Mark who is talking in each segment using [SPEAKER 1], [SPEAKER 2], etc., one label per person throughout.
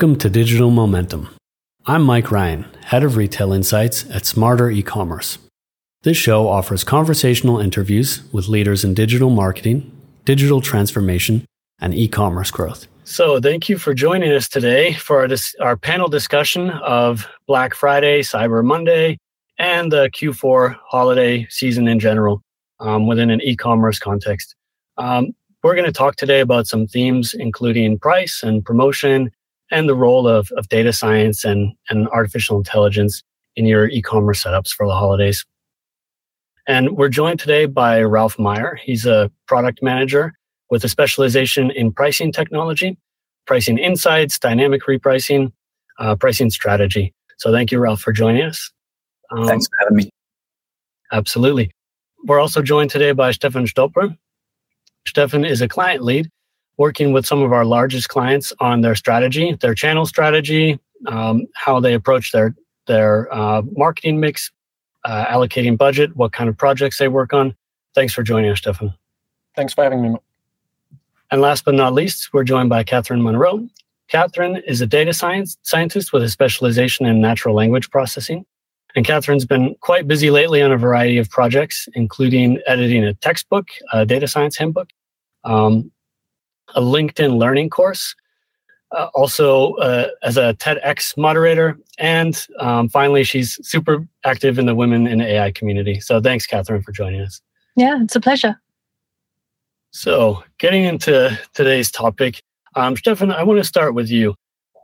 [SPEAKER 1] Welcome to Digital Momentum. I'm Mike Ryan, Head of Retail Insights at Smarter E-commerce. This show offers conversational interviews with leaders in digital marketing, digital transformation, and e-commerce growth. So, thank you for joining us today for our, dis- our panel discussion of Black Friday, Cyber Monday, and the Q4 holiday season in general um, within an e-commerce context. Um, we're going to talk today about some themes, including price and promotion, and the role of, of data science and, and artificial intelligence in your e-commerce setups for the holidays. And we're joined today by Ralph Meyer. He's a product manager with a specialization in pricing technology, pricing insights, dynamic repricing, uh, pricing strategy. So thank you, Ralph, for joining us.
[SPEAKER 2] Um, Thanks for having me.
[SPEAKER 1] Absolutely. We're also joined today by Stefan Stolper. Stefan is a client lead working with some of our largest clients on their strategy, their channel strategy, um, how they approach their their uh, marketing mix, uh, allocating budget, what kind of projects they work on. Thanks for joining us, Stefan.
[SPEAKER 3] Thanks for having me.
[SPEAKER 1] And last but not least, we're joined by Catherine Monroe. Catherine is a data science scientist with a specialization in natural language processing. And Catherine's been quite busy lately on a variety of projects, including editing a textbook, a data science handbook, um, a LinkedIn learning course, uh, also uh, as a TEDx moderator, and um, finally, she's super active in the women in AI community. So thanks, Catherine, for joining us.
[SPEAKER 4] Yeah, it's a pleasure.
[SPEAKER 1] So, getting into today's topic, um, Stefan, I want to start with you.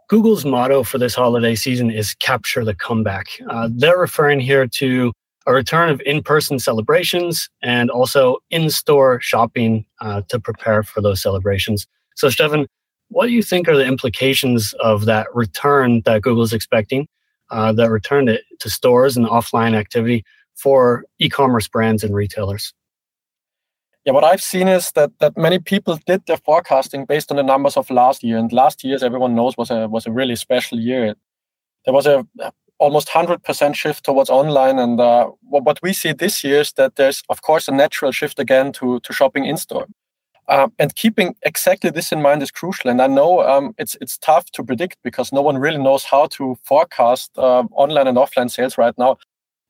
[SPEAKER 1] Google's motto for this holiday season is capture the comeback. Uh, they're referring here to a return of in person celebrations and also in store shopping uh, to prepare for those celebrations. So, Stefan, what do you think are the implications of that return that Google is expecting, uh, that return to, to stores and offline activity for e commerce brands and retailers?
[SPEAKER 3] Yeah, what I've seen is that that many people did their forecasting based on the numbers of last year, and last year, as everyone knows, was a was a really special year. There was a almost hundred percent shift towards online, and uh, what we see this year is that there's of course a natural shift again to to shopping in store. Uh, and keeping exactly this in mind is crucial. And I know um, it's it's tough to predict because no one really knows how to forecast uh, online and offline sales right now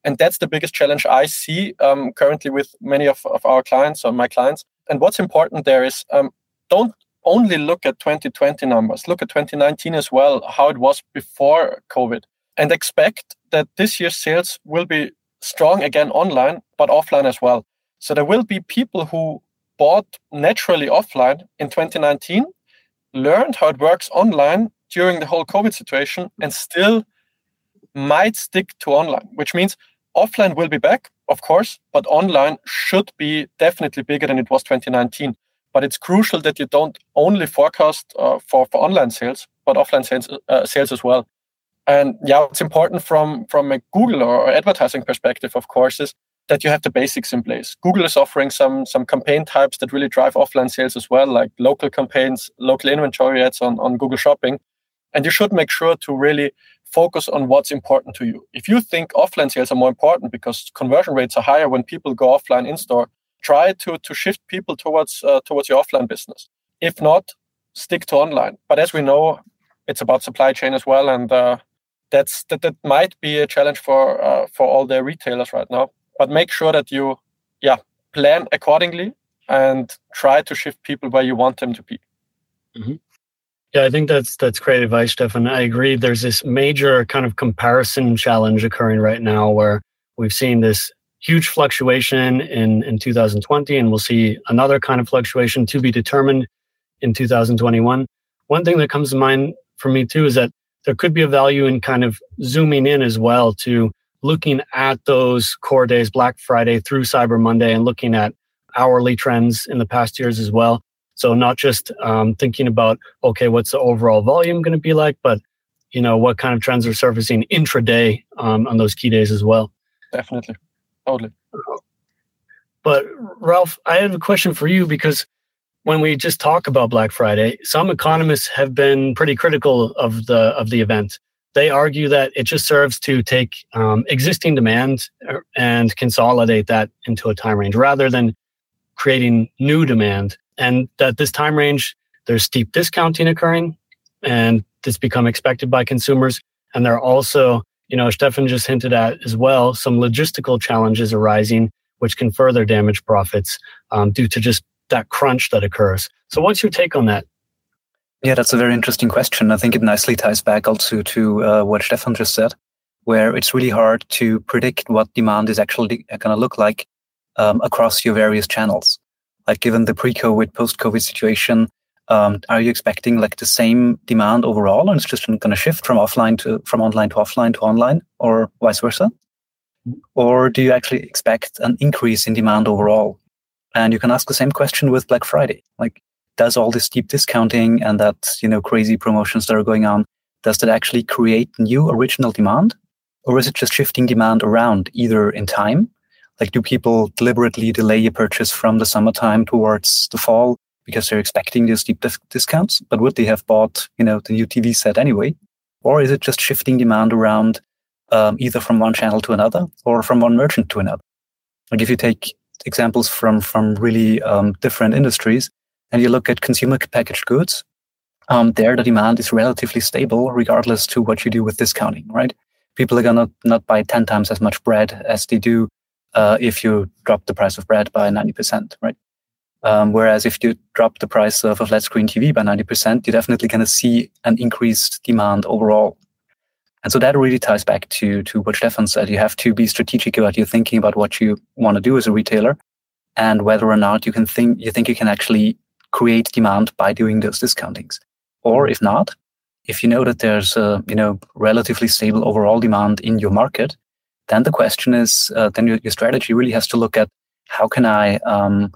[SPEAKER 3] and that's the biggest challenge I see um, currently with many of, of our clients or my clients. And what's important there is um, don't only look at 2020 numbers, look at 2019 as well, how it was before COVID, and expect that this year's sales will be strong again online, but offline as well. So there will be people who bought naturally offline in 2019, learned how it works online during the whole COVID situation, and still might stick to online, which means offline will be back, of course, but online should be definitely bigger than it was 2019. But it's crucial that you don't only forecast uh, for, for online sales, but offline sales, uh, sales as well. And yeah, it's important from, from a Google or advertising perspective, of course, is that you have the basics in place. Google is offering some some campaign types that really drive offline sales as well, like local campaigns, local inventory ads on, on Google Shopping. And you should make sure to really focus on what's important to you. If you think offline sales are more important because conversion rates are higher when people go offline in store, try to to shift people towards uh, towards your offline business. If not, stick to online. But as we know, it's about supply chain as well, and uh, that's that that might be a challenge for uh, for all the retailers right now. But make sure that you, yeah, plan accordingly and try to shift people where you want them to be.
[SPEAKER 1] Mm-hmm. Yeah, I think that's that's great advice, Stefan. I agree. There's this major kind of comparison challenge occurring right now where we've seen this huge fluctuation in, in 2020, and we'll see another kind of fluctuation to be determined in 2021. One thing that comes to mind for me too is that there could be a value in kind of zooming in as well to looking at those core days, Black Friday through Cyber Monday, and looking at hourly trends in the past years as well. So not just um, thinking about okay, what's the overall volume going to be like, but you know what kind of trends are surfacing intraday um, on those key days as well.
[SPEAKER 3] Definitely, totally.
[SPEAKER 1] But Ralph, I have a question for you because when we just talk about Black Friday, some economists have been pretty critical of the of the event. They argue that it just serves to take um, existing demand uh, and consolidate that into a time range rather than creating new demand and that this time range there's steep discounting occurring and that's become expected by consumers. And there are also, you know, Stefan just hinted at as well, some logistical challenges arising, which can further damage profits um, due to just that crunch that occurs. So, what's your take on that?
[SPEAKER 2] Yeah, that's a very interesting question. I think it nicely ties back also to uh, what Stefan just said, where it's really hard to predict what demand is actually going to look like um, across your various channels. Like, given the pre-COVID, post-COVID situation, um, are you expecting like the same demand overall, and it's just going to shift from offline to from online to offline to online, or vice versa? Or do you actually expect an increase in demand overall? And you can ask the same question with Black Friday. Like, does all this deep discounting and that you know crazy promotions that are going on does that actually create new original demand? Or is it just shifting demand around either in time? Like do people deliberately delay a purchase from the summertime towards the fall because they're expecting these deep dis- discounts? But would they have bought you know the new tv set anyway? Or is it just shifting demand around um, either from one channel to another or from one merchant to another? Like if you take examples from from really um, different industries and you look at consumer packaged goods, um, there the demand is relatively stable regardless to what you do with discounting, right? People are gonna not buy 10 times as much bread as they do uh, if you drop the price of bread by 90%, right? Um, whereas if you drop the price of a flat screen TV by 90%, you're definitely going to see an increased demand overall. And so that really ties back to, to what Stefan said. You have to be strategic about your thinking about what you want to do as a retailer and whether or not you can think, you think you can actually create demand by doing those discountings. Or if not, if you know that there's a you know relatively stable overall demand in your market, then the question is, uh, then your, your, strategy really has to look at how can I um,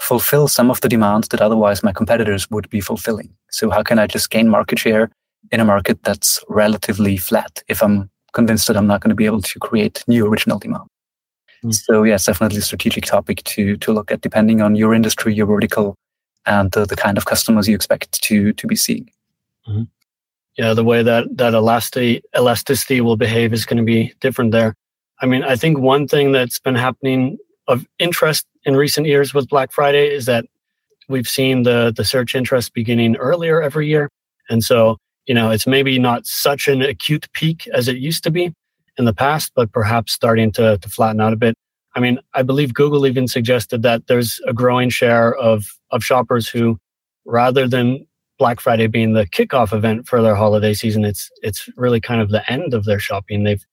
[SPEAKER 2] fulfill some of the demands that otherwise my competitors would be fulfilling. So how can I just gain market share in a market that's relatively flat if I'm convinced that I'm not going to be able to create new original demand. Mm. So yes, definitely a strategic topic to to look at depending on your industry, your vertical, and the, the kind of customers you expect to to be seeing.
[SPEAKER 1] Mm-hmm. Yeah, the way that that elasticity elasticity will behave is going to be different there. I mean, I think one thing that's been happening of interest in recent years with Black Friday is that we've seen the the search interest beginning earlier every year, and so you know it's maybe not such an acute peak as it used to be in the past, but perhaps starting to to flatten out a bit. I mean, I believe Google even suggested that there's a growing share of, of shoppers who, rather than Black Friday being the kickoff event for their holiday season, it's it's really kind of the end of their shopping. They've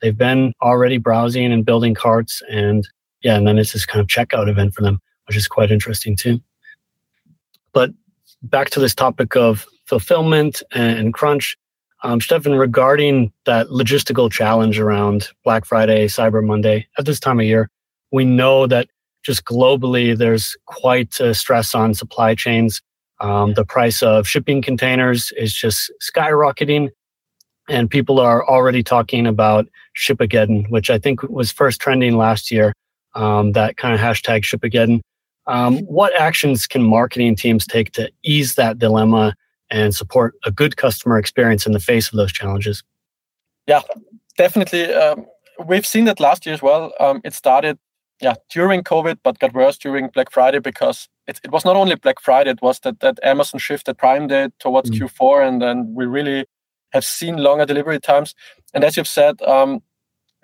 [SPEAKER 1] they've been already browsing and building carts, and yeah, and then it's this kind of checkout event for them, which is quite interesting too. But back to this topic of fulfillment and crunch. Um, Stefan, regarding that logistical challenge around Black Friday, Cyber Monday, at this time of year, we know that just globally, there's quite a stress on supply chains. Um, the price of shipping containers is just skyrocketing. And people are already talking about Shipageddon, which I think was first trending last year, um, that kind of hashtag Shipageddon. Um, what actions can marketing teams take to ease that dilemma and support a good customer experience in the face of those challenges?
[SPEAKER 3] Yeah, definitely. Um, we've seen that last year as well. Um, it started, yeah, during COVID, but got worse during Black Friday because it, it was not only Black Friday; it was that that Amazon shifted Prime Day towards mm. Q4, and then we really have seen longer delivery times. And as you've said, um,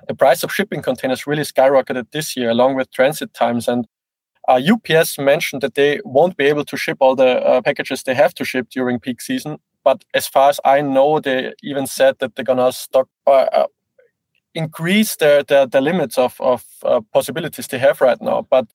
[SPEAKER 3] the price of shipping containers really skyrocketed this year, along with transit times. And uh, UPS mentioned that they won't be able to ship all the uh, packages they have to ship during peak season. But as far as I know, they even said that they're gonna stock uh, uh increase their, their, the limits of of uh, possibilities they have right now. But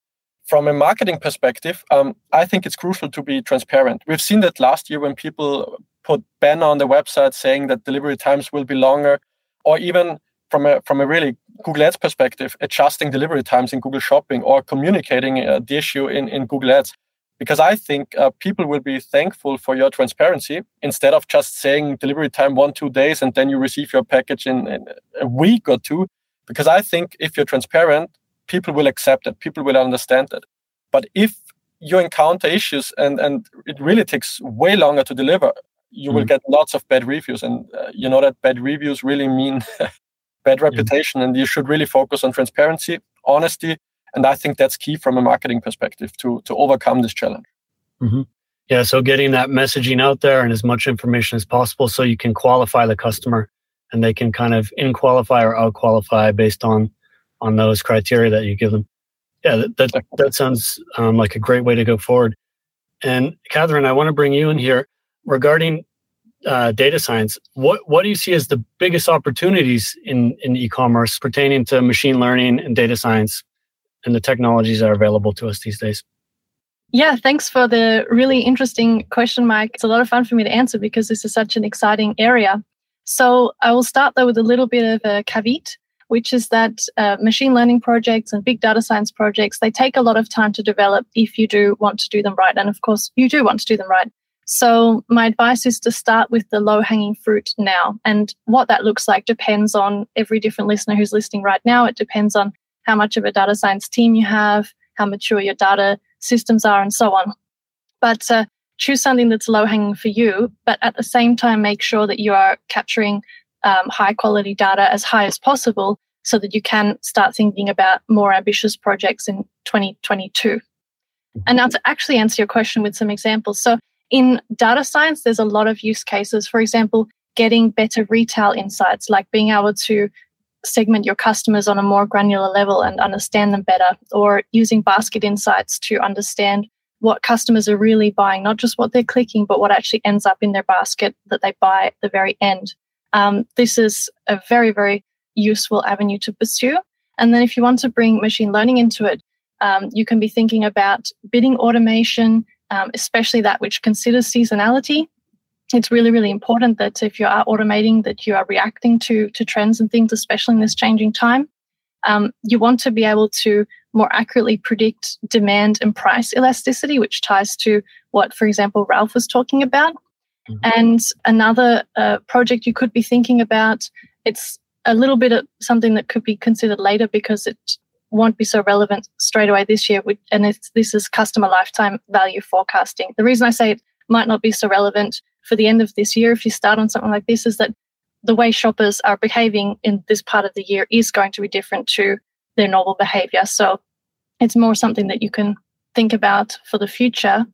[SPEAKER 3] from a marketing perspective, um, I think it's crucial to be transparent. We've seen that last year when people put banner on the website saying that delivery times will be longer, or even from a from a really Google Ads perspective, adjusting delivery times in Google Shopping or communicating uh, the issue in, in Google Ads. Because I think uh, people will be thankful for your transparency instead of just saying delivery time one, two days, and then you receive your package in, in a week or two. Because I think if you're transparent, people will accept it, people will understand it. But if you encounter issues and, and it really takes way longer to deliver, you mm. will get lots of bad reviews. And uh, you know that bad reviews really mean bad reputation. And you should really focus on transparency, honesty, and I think that's key from a marketing perspective to to overcome this challenge.
[SPEAKER 1] Mm-hmm. Yeah, so getting that messaging out there and as much information as possible so you can qualify the customer and they can kind of in qualify or out qualify based on on those criteria that you give them. Yeah, that that, that sounds um, like a great way to go forward. And Catherine, I want to bring you in here regarding uh, data science. What what do you see as the biggest opportunities in in e-commerce pertaining to machine learning and data science and the technologies that are available to us these days?
[SPEAKER 4] Yeah, thanks for the really interesting question, Mike. It's a lot of fun for me to answer because this is such an exciting area. So I will start though with a little bit of a caveat, which is that uh, machine learning projects and big data science projects, they take a lot of time to develop if you do want to do them right. And of course, you do want to do them right. So my advice is to start with the low hanging fruit now. And what that looks like depends on every different listener who's listening right now. It depends on how much of a data science team you have, how mature your data systems are, and so on. But uh, choose something that's low hanging for you, but at the same time, make sure that you are capturing um, high quality data as high as possible so that you can start thinking about more ambitious projects in 2022. And now to actually answer your question with some examples. So in data science, there's a lot of use cases. For example, getting better retail insights, like being able to segment your customers on a more granular level and understand them better, or using basket insights to understand what customers are really buying, not just what they're clicking, but what actually ends up in their basket that they buy at the very end. Um, this is a very, very useful avenue to pursue. And then if you want to bring machine learning into it, um, you can be thinking about bidding automation, um, especially that which considers seasonality. It's really really important that if you are automating that you are reacting to to trends and things especially in this changing time. Um, you want to be able to more accurately predict demand and price elasticity which ties to what for example ralph was talking about. Mm-hmm. and another uh, project you could be thinking about it's a little bit of something that could be considered later because it won't be so relevant straight away this year and this is customer lifetime value forecasting the reason i say it might not be so relevant for the end of this year, if you start on something like this, is that the way shoppers are behaving in this part of the year is going to be different to their normal behavior. So it's more something that you can think about for the future.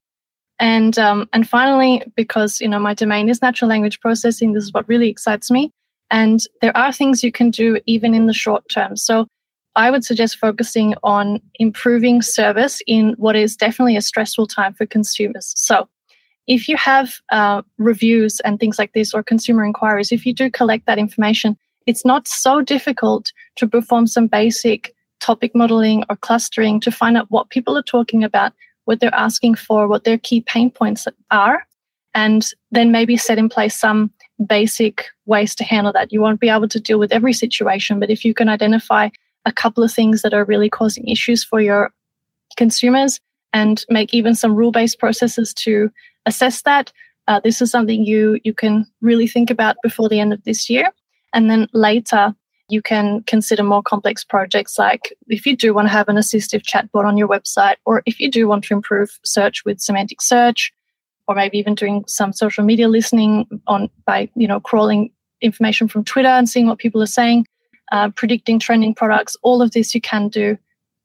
[SPEAKER 4] And um, and finally, because you know my domain is natural language processing, this is what really excites me. And there are things you can do even in the short term. So I would suggest focusing on improving service in what is definitely a stressful time for consumers. So if you have uh, reviews and things like this or consumer inquiries, if you do collect that information, it's not so difficult to perform some basic topic modeling or clustering to find out what people are talking about, what they're asking for, what their key pain points are, and then maybe set in place some basic ways to handle that. You won't be able to deal with every situation, but if you can identify a couple of things that are really causing issues for your consumers and make even some rule based processes to assess that. Uh, this is something you you can really think about before the end of this year, and then later you can consider more complex projects like if you do want to have an assistive chatbot on your website, or if you do want to improve search with semantic search, or maybe even doing some social media listening on by you know crawling information from Twitter and seeing what people are saying, uh, predicting trending products. All of this you can do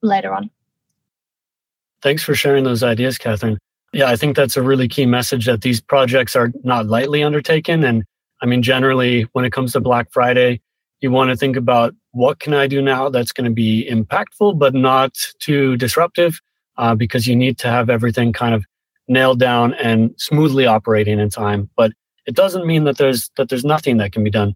[SPEAKER 4] later on.
[SPEAKER 1] Thanks for sharing those ideas, Catherine. Yeah, I think that's a really key message that these projects are not lightly undertaken. And I mean, generally, when it comes to Black Friday, you want to think about what can I do now that's going to be impactful, but not too disruptive, uh, because you need to have everything kind of nailed down and smoothly operating in time. But it doesn't mean that there's that there's nothing that can be done.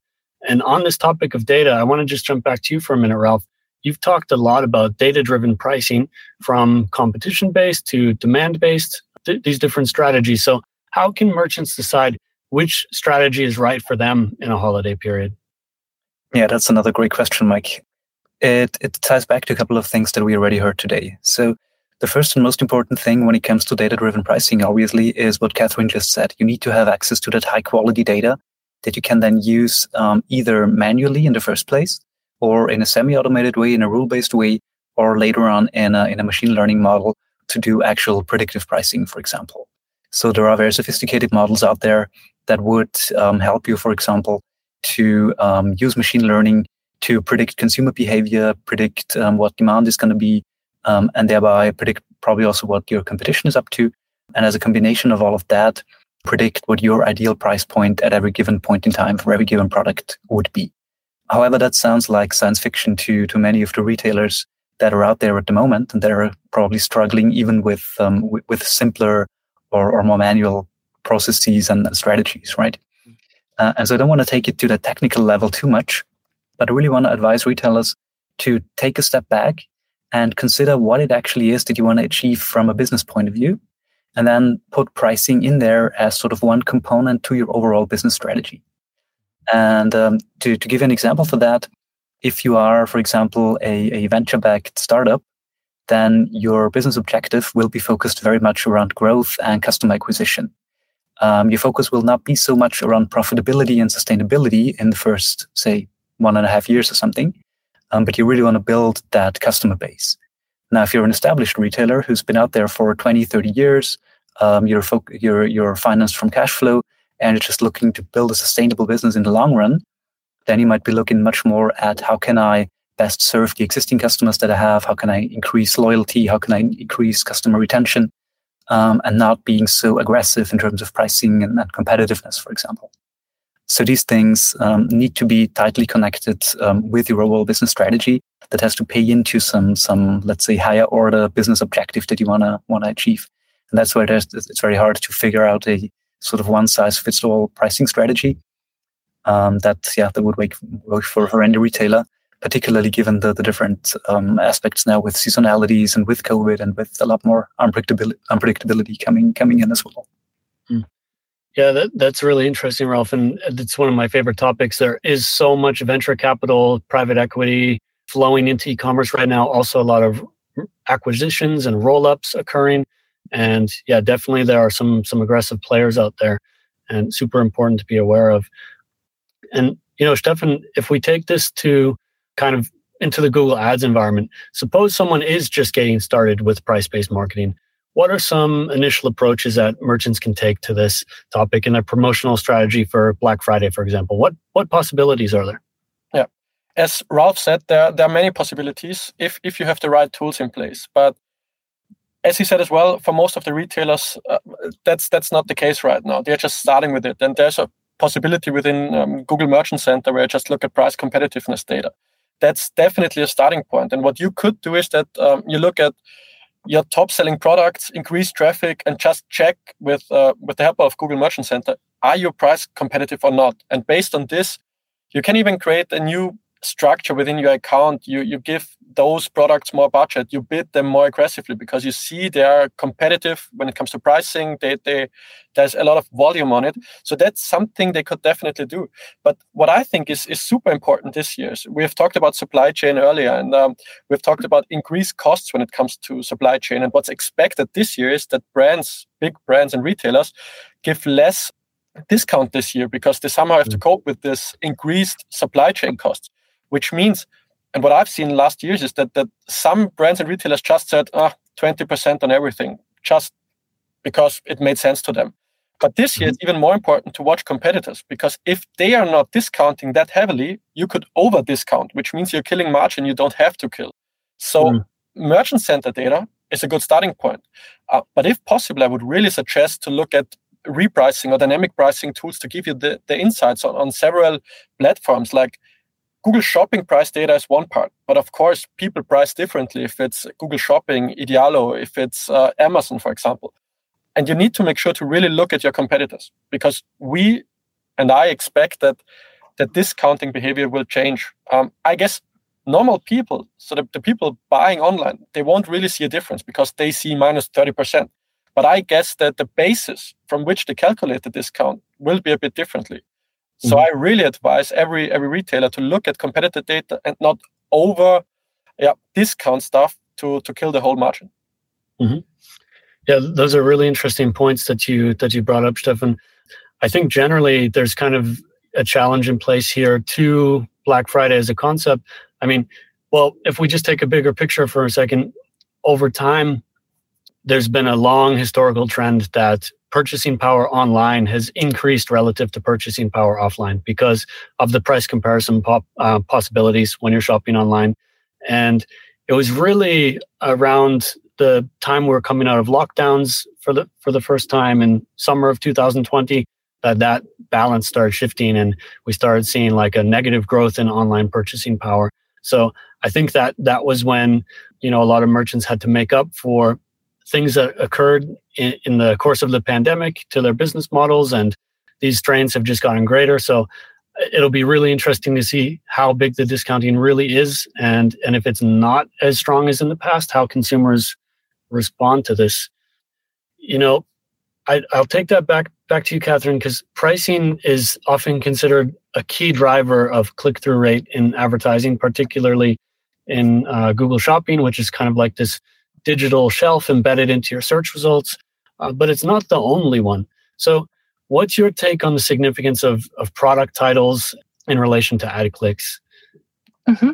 [SPEAKER 1] And on this topic of data, I want to just jump back to you for a minute, Ralph. You've talked a lot about data driven pricing from competition based to demand based th- these different strategies. So, how can merchants decide which strategy is right for them in a holiday period?
[SPEAKER 2] Yeah, that's another great question, Mike. It, it ties back to a couple of things that we already heard today. So, the first and most important thing when it comes to data driven pricing, obviously, is what Catherine just said. You need to have access to that high quality data that you can then use um, either manually in the first place or in a semi automated way, in a rule based way, or later on in a, in a machine learning model to do actual predictive pricing, for example. So there are very sophisticated models out there that would um, help you, for example, to um, use machine learning to predict consumer behavior, predict um, what demand is going to be, um, and thereby predict probably also what your competition is up to. And as a combination of all of that, predict what your ideal price point at every given point in time for every given product would be. However, that sounds like science fiction to, to many of the retailers that are out there at the moment and that are probably struggling even with, um, with, with, simpler or, or more manual processes and strategies, right? Uh, and so I don't want to take it to the technical level too much, but I really want to advise retailers to take a step back and consider what it actually is that you want to achieve from a business point of view and then put pricing in there as sort of one component to your overall business strategy. And um, to, to give an example for that, if you are, for example, a, a venture backed startup, then your business objective will be focused very much around growth and customer acquisition. Um, your focus will not be so much around profitability and sustainability in the first, say, one and a half years or something, um, but you really want to build that customer base. Now, if you're an established retailer who's been out there for 20, 30 years, um, you're, fo- you're, you're financed from cash flow, and you're just looking to build a sustainable business in the long run, then you might be looking much more at how can I best serve the existing customers that I have? How can I increase loyalty? How can I increase customer retention? Um, and not being so aggressive in terms of pricing and, and competitiveness, for example. So these things um, need to be tightly connected um, with your overall business strategy that has to pay into some some let's say higher order business objective that you wanna wanna achieve. And that's where it's very hard to figure out a sort of one size fits all pricing strategy um, that yeah that would work, work for, for any retailer particularly given the, the different um, aspects now with seasonalities and with COVID and with a lot more unpredictability, unpredictability coming coming in as well.
[SPEAKER 1] Mm. Yeah, that, that's really interesting, Ralph. And it's one of my favorite topics. There is so much venture capital, private equity flowing into e commerce right now. Also, a lot of acquisitions and roll ups occurring. And yeah, definitely there are some some aggressive players out there and super important to be aware of. And you know, Stefan, if we take this to kind of into the Google Ads environment, suppose someone is just getting started with price-based marketing what are some initial approaches that merchants can take to this topic in their promotional strategy for Black Friday, for example? What what possibilities are there?
[SPEAKER 3] As Ralph said, there there are many possibilities if if you have the right tools in place. But as he said as well, for most of the retailers, uh, that's that's not the case right now. They're just starting with it, and there's a possibility within um, Google Merchant Center where I just look at price competitiveness data. That's definitely a starting point. And what you could do is that um, you look at your top selling products, increase traffic, and just check with uh, with the help of Google Merchant Center, are you price competitive or not? And based on this, you can even create a new structure within your account. You you give those products more budget. You bid them more aggressively because you see they are competitive when it comes to pricing. They, they, there's a lot of volume on it. So that's something they could definitely do. But what I think is, is super important this year, is we've talked about supply chain earlier, and um, we've talked about increased costs when it comes to supply chain. And what's expected this year is that brands, big brands and retailers, give less discount this year because they somehow have to mm. cope with this increased supply chain costs, which means and what I've seen last years is that that some brands and retailers just said, ah, 20% on everything, just because it made sense to them. But this year, mm-hmm. it's even more important to watch competitors because if they are not discounting that heavily, you could over discount, which means you're killing margin you don't have to kill. So, mm. merchant center data is a good starting point. Uh, but if possible, I would really suggest to look at repricing or dynamic pricing tools to give you the, the insights on, on several platforms like Google Shopping price data is one part, but of course, people price differently if it's Google Shopping, Idealo, if it's uh, Amazon, for example. And you need to make sure to really look at your competitors because we and I expect that the discounting behavior will change. Um, I guess normal people, so the, the people buying online, they won't really see a difference because they see minus 30%. But I guess that the basis from which they calculate the discount will be a bit differently. So mm-hmm. I really advise every every retailer to look at competitive data and not over yeah, discount stuff to to kill the whole margin.
[SPEAKER 1] Mm-hmm. Yeah, those are really interesting points that you that you brought up, Stefan. I think generally there's kind of a challenge in place here to Black Friday as a concept. I mean, well, if we just take a bigger picture for a second, over time, there's been a long historical trend that purchasing power online has increased relative to purchasing power offline because of the price comparison pop, uh, possibilities when you're shopping online. And it was really around the time we're coming out of lockdowns for the for the first time in summer of 2020 that that balance started shifting and we started seeing like a negative growth in online purchasing power so i think that that was when you know a lot of merchants had to make up for things that occurred in, in the course of the pandemic to their business models and these strains have just gotten greater. So it'll be really interesting to see how big the discounting really is and and if it's not as strong as in the past how consumers respond to this. You know I, i'll take that back back to you, Catherine, because pricing is often considered a key driver of click through rate in advertising, particularly in uh, Google Shopping, which is kind of like this digital shelf embedded into your search results. Uh, but it's not the only one. So, what's your take on the significance of of product titles in relation to ad clicks?
[SPEAKER 4] Mm-hmm.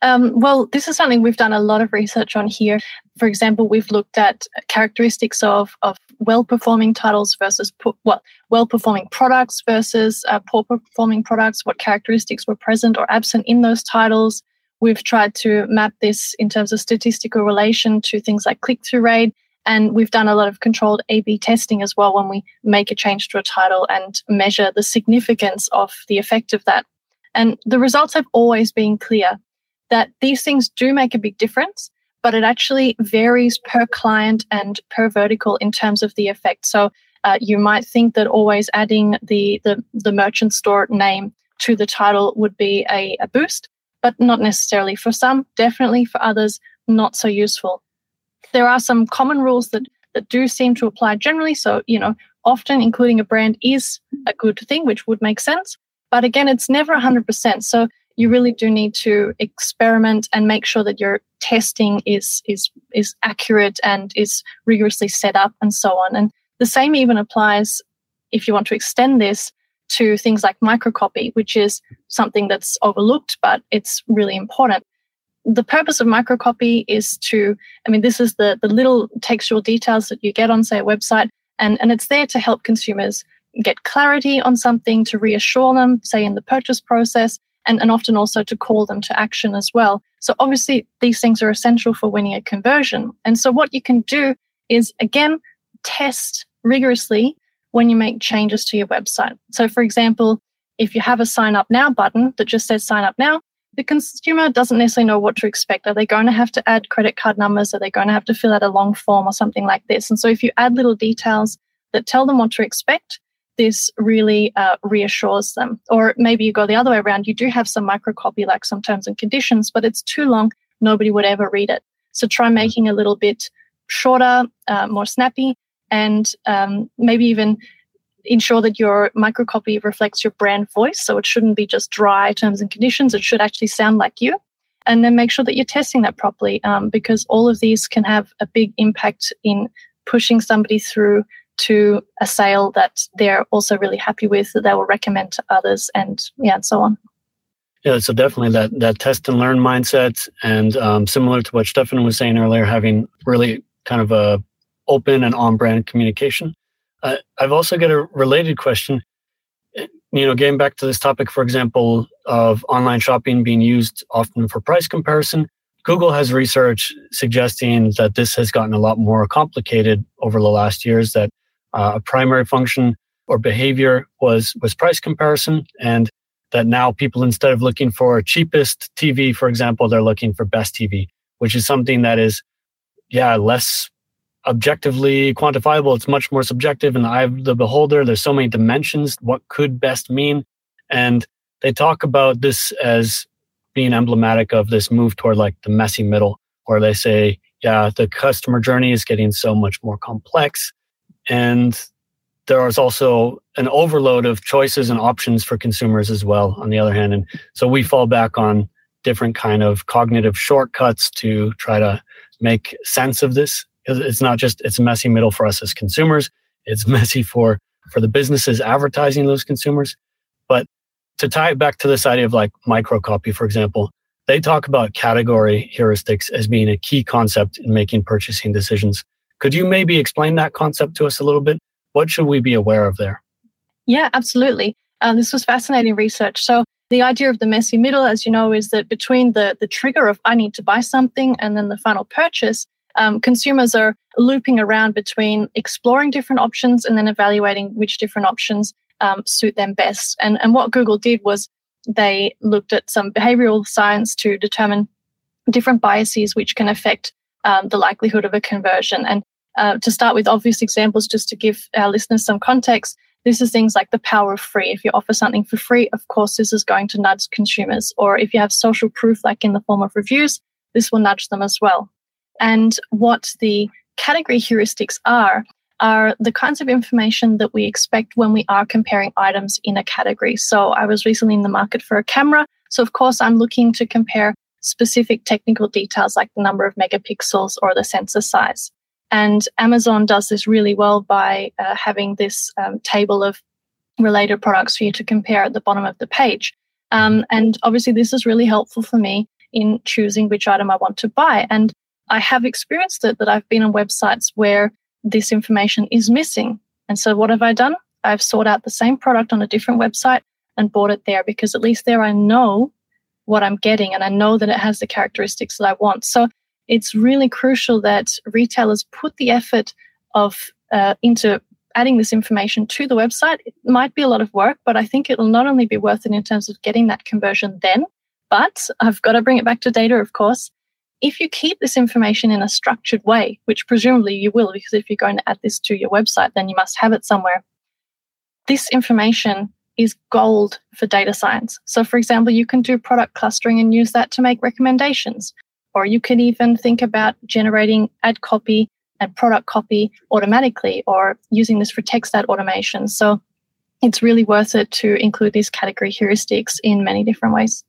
[SPEAKER 4] Um, well, this is something we've done a lot of research on here. For example, we've looked at characteristics of, of well performing titles versus po- what well performing products versus uh, poor performing products, what characteristics were present or absent in those titles. We've tried to map this in terms of statistical relation to things like click through rate. And we've done a lot of controlled A B testing as well when we make a change to a title and measure the significance of the effect of that. And the results have always been clear that these things do make a big difference, but it actually varies per client and per vertical in terms of the effect. So uh, you might think that always adding the, the, the merchant store name to the title would be a, a boost, but not necessarily. For some, definitely. For others, not so useful. There are some common rules that, that do seem to apply generally. So, you know, often including a brand is a good thing, which would make sense. But again, it's never 100%. So you really do need to experiment and make sure that your testing is is is accurate and is rigorously set up and so on. And the same even applies if you want to extend this to things like microcopy, which is something that's overlooked, but it's really important. The purpose of microcopy is to, I mean, this is the, the little textual details that you get on, say, a website, and, and it's there to help consumers get clarity on something, to reassure them, say, in the purchase process, and, and often also to call them to action as well. So obviously these things are essential for winning a conversion. And so what you can do is again test rigorously when you make changes to your website. So for example, if you have a sign up now button that just says sign up now, the consumer doesn't necessarily know what to expect. Are they going to have to add credit card numbers? Are they going to have to fill out a long form or something like this? And so if you add little details that tell them what to expect, this really uh, reassures them. Or maybe you go the other way around. You do have some microcopy, like some terms and conditions, but it's too long. Nobody would ever read it. So try mm-hmm. making a little bit shorter, uh, more snappy, and um, maybe even ensure that your microcopy reflects your brand voice. So it shouldn't be just dry terms and conditions. It should actually sound like you. And then make sure that you're testing that properly um, because all of these can have a big impact in pushing somebody through to a sale that they're also really happy with that they will recommend to others and yeah and so on
[SPEAKER 1] yeah so definitely that that test and learn mindset and um, similar to what stefan was saying earlier having really kind of a open and on brand communication. Uh, i've also got a related question. You know getting back to this topic for example of online shopping being used often for price comparison Google has research suggesting that this has gotten a lot more complicated over the last years, that uh, a primary function or behavior was was price comparison and that now people instead of looking for cheapest tv for example they're looking for best tv which is something that is yeah less objectively quantifiable. It's much more subjective in the eye of the beholder there's so many dimensions what could best mean. And they talk about this as being emblematic of this move toward like the messy middle where they say yeah the customer journey is getting so much more complex. And there is also an overload of choices and options for consumers as well on the other hand. And so we fall back on different kind of cognitive shortcuts to try to make sense of this it's not just it's a messy middle for us as consumers it's messy for for the businesses advertising those consumers but to tie it back to this idea of like microcopy for example they talk about category heuristics as being a key concept in making purchasing decisions could you maybe explain that concept to us a little bit? What should we be aware of there?
[SPEAKER 4] Yeah, absolutely. Um, this was fascinating research. So the idea of the messy middle, as you know, is that between the, the trigger of I need to buy something and then the final purchase, um, consumers are looping around between exploring different options and then evaluating which different options um, suit them best. And, and what Google did was they looked at some behavioral science to determine different biases which can affect um, the likelihood of a conversion. And uh, to start with obvious examples, just to give our listeners some context, this is things like the power of free. If you offer something for free, of course, this is going to nudge consumers. Or if you have social proof, like in the form of reviews, this will nudge them as well. And what the category heuristics are, are the kinds of information that we expect when we are comparing items in a category. So I was recently in the market for a camera. So of course, I'm looking to compare specific technical details like the number of megapixels or the sensor size. And Amazon does this really well by uh, having this um, table of related products for you to compare at the bottom of the page. Um, and obviously, this is really helpful for me in choosing which item I want to buy. And I have experienced it that I've been on websites where this information is missing. And so, what have I done? I've sought out the same product on a different website and bought it there because at least there I know what I'm getting and I know that it has the characteristics that I want. So, it's really crucial that retailers put the effort of uh, into adding this information to the website. It might be a lot of work, but I think it will not only be worth it in terms of getting that conversion then, but I've got to bring it back to data, of course. If you keep this information in a structured way, which presumably you will, because if you're going to add this to your website, then you must have it somewhere. This information is gold for data science. So, for example, you can do product clustering and use that to make recommendations. Or you can even think about generating ad copy and product copy automatically or using this for text ad automation. So, it's really worth it to include these category heuristics in many different ways.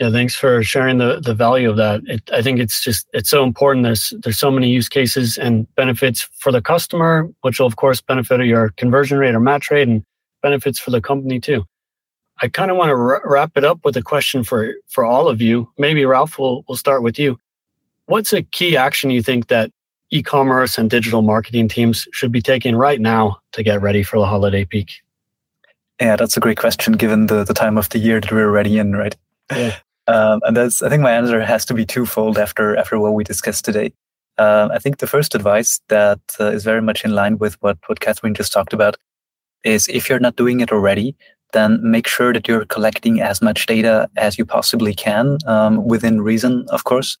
[SPEAKER 1] Yeah, thanks for sharing the the value of that. It, I think it's just it's so important. There's there's so many use cases and benefits for the customer, which will of course benefit your conversion rate or match rate, and benefits for the company too. I kind of want to r- wrap it up with a question for for all of you. Maybe Ralph, we'll we'll start with you. What's a key action you think that e-commerce and digital marketing teams should be taking right now to get ready for the holiday peak?
[SPEAKER 2] Yeah, that's a great question given the, the time of the year that we're already in, right? Yeah. Um, and that's, I think my answer has to be twofold after, after what we discussed today. Um, I think the first advice that uh, is very much in line with what, what Catherine just talked about is if you're not doing it already, then make sure that you're collecting as much data as you possibly can, um, within reason, of course,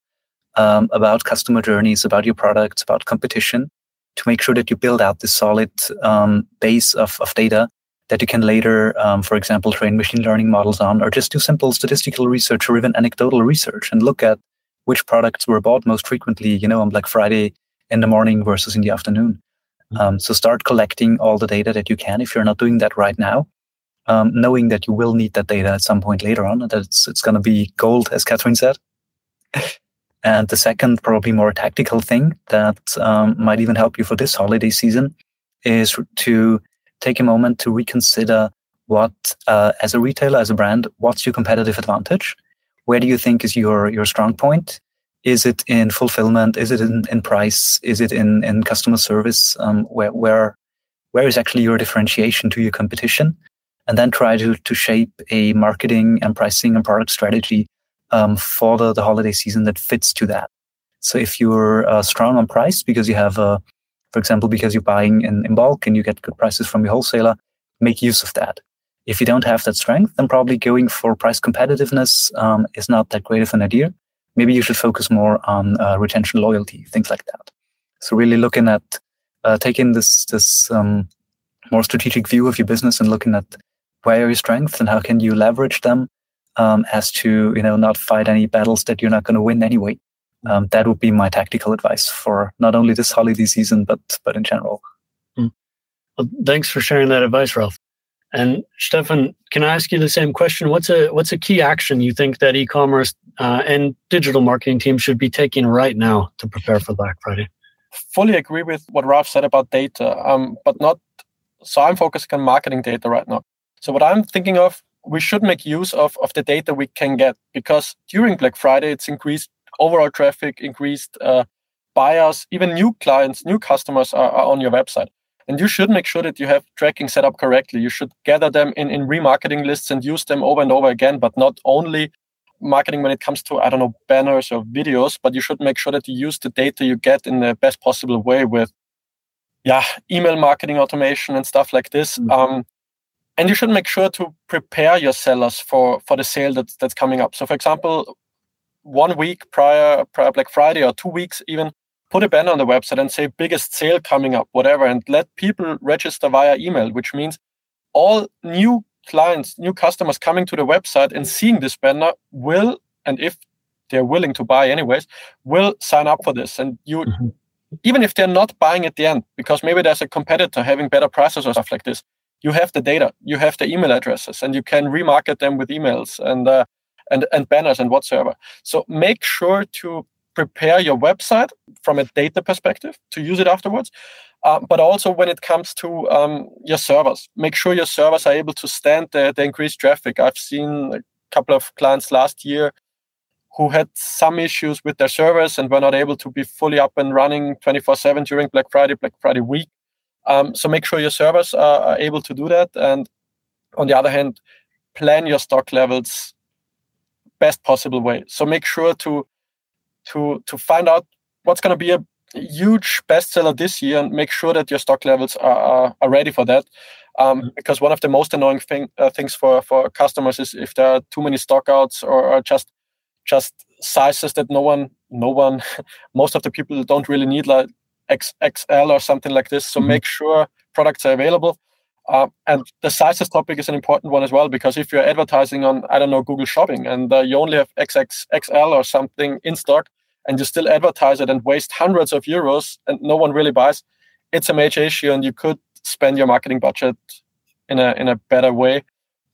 [SPEAKER 2] um, about customer journeys, about your products, about competition, to make sure that you build out this solid um, base of, of data that you can later, um, for example, train machine learning models on, or just do simple statistical research or even anecdotal research and look at which products were bought most frequently, you know, on Black Friday in the morning versus in the afternoon. Mm-hmm. Um, so start collecting all the data that you can if you're not doing that right now, um, knowing that you will need that data at some point later on, and that it's, it's going to be gold, as Catherine said. and the second, probably more tactical thing that um, might even help you for this holiday season is to take a moment to reconsider what, uh, as a retailer, as a brand, what's your competitive advantage? Where do you think is your your strong point? Is it in fulfillment? Is it in, in price? Is it in, in customer service? Um, where where where is actually your differentiation to your competition? And then try to to shape a marketing and pricing and product strategy um, for the, the holiday season that fits to that. So if you're uh, strong on price because you have a for example, because you're buying in, in bulk and you get good prices from your wholesaler, make use of that. If you don't have that strength, then probably going for price competitiveness um, is not that great of an idea. Maybe you should focus more on uh, retention, loyalty, things like that. So really looking at uh, taking this this um, more strategic view of your business and looking at where are your strengths and how can you leverage them um, as to you know not fight any battles that you're not going to win anyway um, that would be my tactical advice for not only this holiday season but but in general.
[SPEAKER 1] Mm. Well, thanks for sharing that advice, Ralph. And Stefan, can I ask you the same question? What's a what's a key action you think that e-commerce uh, and digital marketing teams should be taking right now to prepare for Black Friday?
[SPEAKER 3] Fully agree with what Ralph said about data, um, but not. So I'm focusing on marketing data right now. So what I'm thinking of, we should make use of of the data we can get because during Black Friday it's increased overall traffic increased, uh, buyers, even new clients, new customers are, are, on your website. And you should make sure that you have tracking set up correctly. You should gather them in, in remarketing lists and use them over and over again, but not only marketing when it comes to I don't know banners or videos, but you should make sure that you use the data you get in the best possible way with yeah email marketing automation and stuff like this. Mm-hmm. Um, and you should make sure to prepare your sellers for for the sale that's that's coming up. So, for example, one week prior prior Black Friday or two weeks even, put a banner on the website and say biggest sale coming up, whatever, and let people register via email, which means all new clients, new customers coming to the website and seeing this banner will, and if they're willing to buy anyways, will sign up for this. And you, mm-hmm. even if they're not buying at the end, because maybe there's a competitor having better prices or stuff like this, you have the data, you have the email addresses, and you can remarket them with emails and uh, and and banners and whatsoever. So make sure to prepare your website from a data perspective to use it afterwards. Uh, but also when it comes to um, your servers, make sure your servers are able to stand the, the increased traffic. I've seen a couple of clients last year who had some issues with their servers and were not able to be fully up and running 24 7 during Black Friday, Black Friday week. Um, so make sure your servers are, are able to do that. And on the other hand, plan your stock levels best possible way. So make sure to to to find out what's going to be a huge bestseller this year and make sure that your stock levels are, are, are ready for that. Um, mm-hmm. because one of the most annoying thing, uh, things for, for customers is if there are too many stockouts or, or just just sizes that no one no one most of the people don't really need like XXL or something like this. So mm-hmm. make sure products are available. Uh, and the sizes topic is an important one as well because if you're advertising on I don't know Google Shopping and uh, you only have XXXL or something in stock, and you still advertise it and waste hundreds of euros and no one really buys, it's a major issue and you could spend your marketing budget in a in a better way.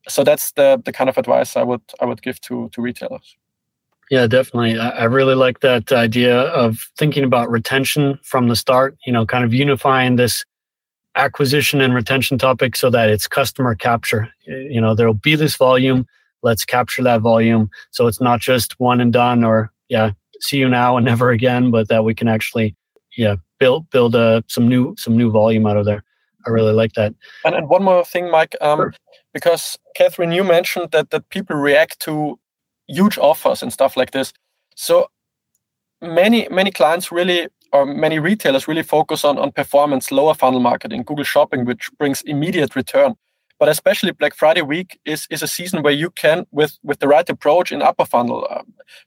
[SPEAKER 3] So that's the the kind of advice I would I would give to to retailers.
[SPEAKER 1] Yeah, definitely. I really like that idea of thinking about retention from the start, you know, kind of unifying this acquisition and retention topic so that it's customer capture. You know, there'll be this volume, let's capture that volume so it's not just one and done or yeah, see you now and never again, but that we can actually, yeah, build build uh, some new some new volume out of there. I really like that.
[SPEAKER 3] And, and one more thing, Mike, um, sure. because Catherine, you mentioned that that people react to huge offers and stuff like this. So many many clients really or many retailers really focus on on performance, lower funnel marketing, Google Shopping, which brings immediate return. But especially Black Friday week is is a season where you can, with with the right approach in upper funnel, uh,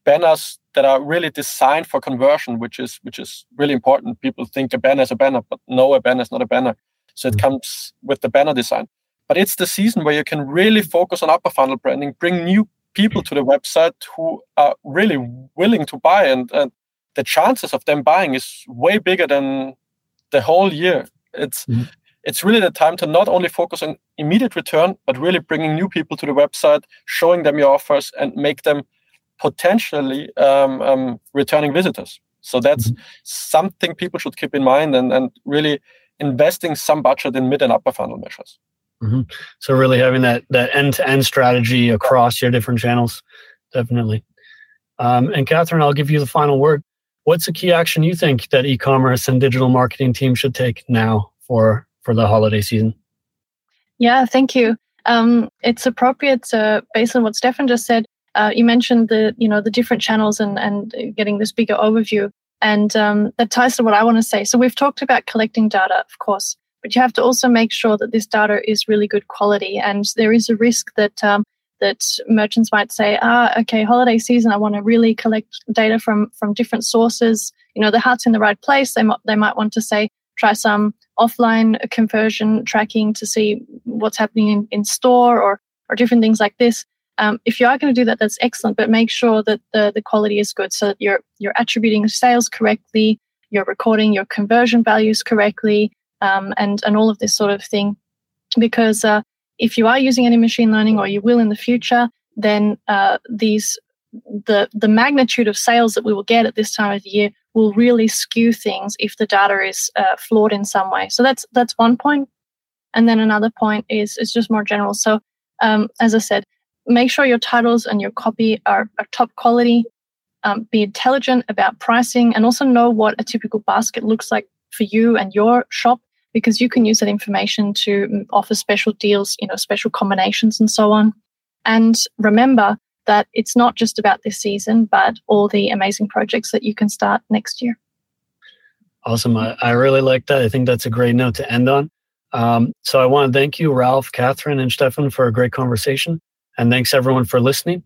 [SPEAKER 3] banners that are really designed for conversion, which is which is really important. People think a banner is a banner, but no, a banner is not a banner. So it mm-hmm. comes with the banner design. But it's the season where you can really focus on upper funnel branding, bring new people to the website who are really willing to buy, and, and the chances of them buying is way bigger than the whole year. It's mm-hmm. it's really the time to not only focus on immediate return, but really bringing new people to the website, showing them your offers, and make them potentially um, um, returning visitors. So that's mm-hmm. something people should keep in mind and, and really investing some budget in mid and upper funnel measures.
[SPEAKER 1] Mm-hmm. So really having that that end to end strategy across your different channels, definitely. Um, and Catherine, I'll give you the final word. What's a key action you think that e-commerce and digital marketing teams should take now for for the holiday season?
[SPEAKER 4] Yeah, thank you. Um, it's appropriate uh, based on what Stefan just said uh, you mentioned the you know the different channels and and getting this bigger overview, and um, that ties to what I want to say. So we've talked about collecting data, of course, but you have to also make sure that this data is really good quality, and there is a risk that. Um, that merchants might say, ah, okay, holiday season, I want to really collect data from from different sources. You know, the heart's in the right place. They might they might want to say, try some offline conversion tracking to see what's happening in, in store or or different things like this. Um, if you are going to do that, that's excellent, but make sure that the, the quality is good so that you're, you're attributing sales correctly, you're recording your conversion values correctly, um, and, and all of this sort of thing. Because uh, if you are using any machine learning or you will in the future, then uh, these the the magnitude of sales that we will get at this time of the year will really skew things if the data is uh, flawed in some way. So that's that's one point, and then another point is is just more general. So um, as I said, make sure your titles and your copy are, are top quality. Um, be intelligent about pricing and also know what a typical basket looks like for you and your shop because you can use that information to mm, offer special deals, you know, special combinations and so on. And remember that it's not just about this season, but all the amazing projects that you can start next year.
[SPEAKER 1] Awesome. I, I really like that. I think that's a great note to end on. Um, so I want to thank you, Ralph, Catherine, and Stefan, for a great conversation. And thanks everyone for listening.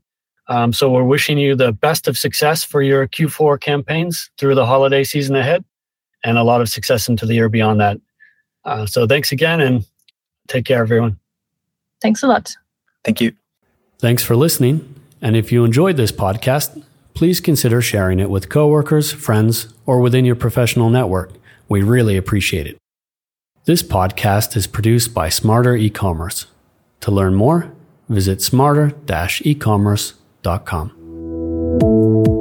[SPEAKER 1] Um, so we're wishing you the best of success for your Q4 campaigns through the holiday season ahead and a lot of success into the year beyond that. Uh, so thanks again and take care, everyone.
[SPEAKER 4] Thanks a lot.
[SPEAKER 2] Thank you.
[SPEAKER 1] Thanks for listening. And if you enjoyed this podcast, please consider sharing it with coworkers, friends, or within your professional network. We really appreciate it. This podcast is produced by Smarter E-commerce. To learn more, visit smarter-ecommerce.com.